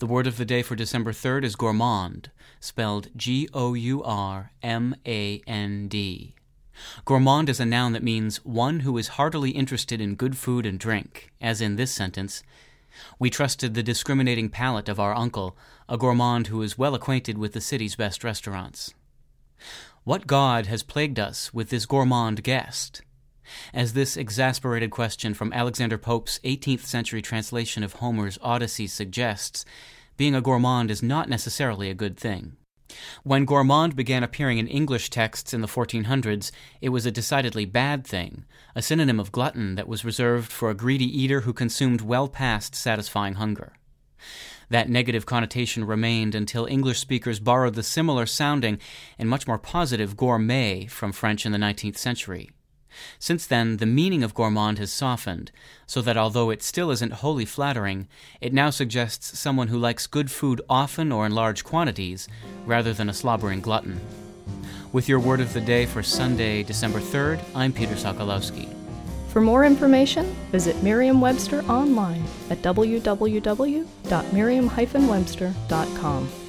The word of the day for December 3rd is gourmand, spelled G O U R M A N D. Gourmand is a noun that means one who is heartily interested in good food and drink, as in this sentence. We trusted the discriminating palate of our uncle, a gourmand who is well acquainted with the city's best restaurants. What god has plagued us with this gourmand guest? As this exasperated question from Alexander Pope's 18th century translation of Homer's Odyssey suggests, being a gourmand is not necessarily a good thing. When gourmand began appearing in English texts in the 1400s, it was a decidedly bad thing, a synonym of glutton that was reserved for a greedy eater who consumed well past satisfying hunger. That negative connotation remained until English speakers borrowed the similar sounding and much more positive gourmet from French in the 19th century. Since then, the meaning of gourmand has softened, so that although it still isn't wholly flattering, it now suggests someone who likes good food often or in large quantities, rather than a slobbering glutton. With your word of the day for Sunday, December 3rd, I'm Peter Sokolowski. For more information, visit Merriam Webster online at www.merriam-webster.com.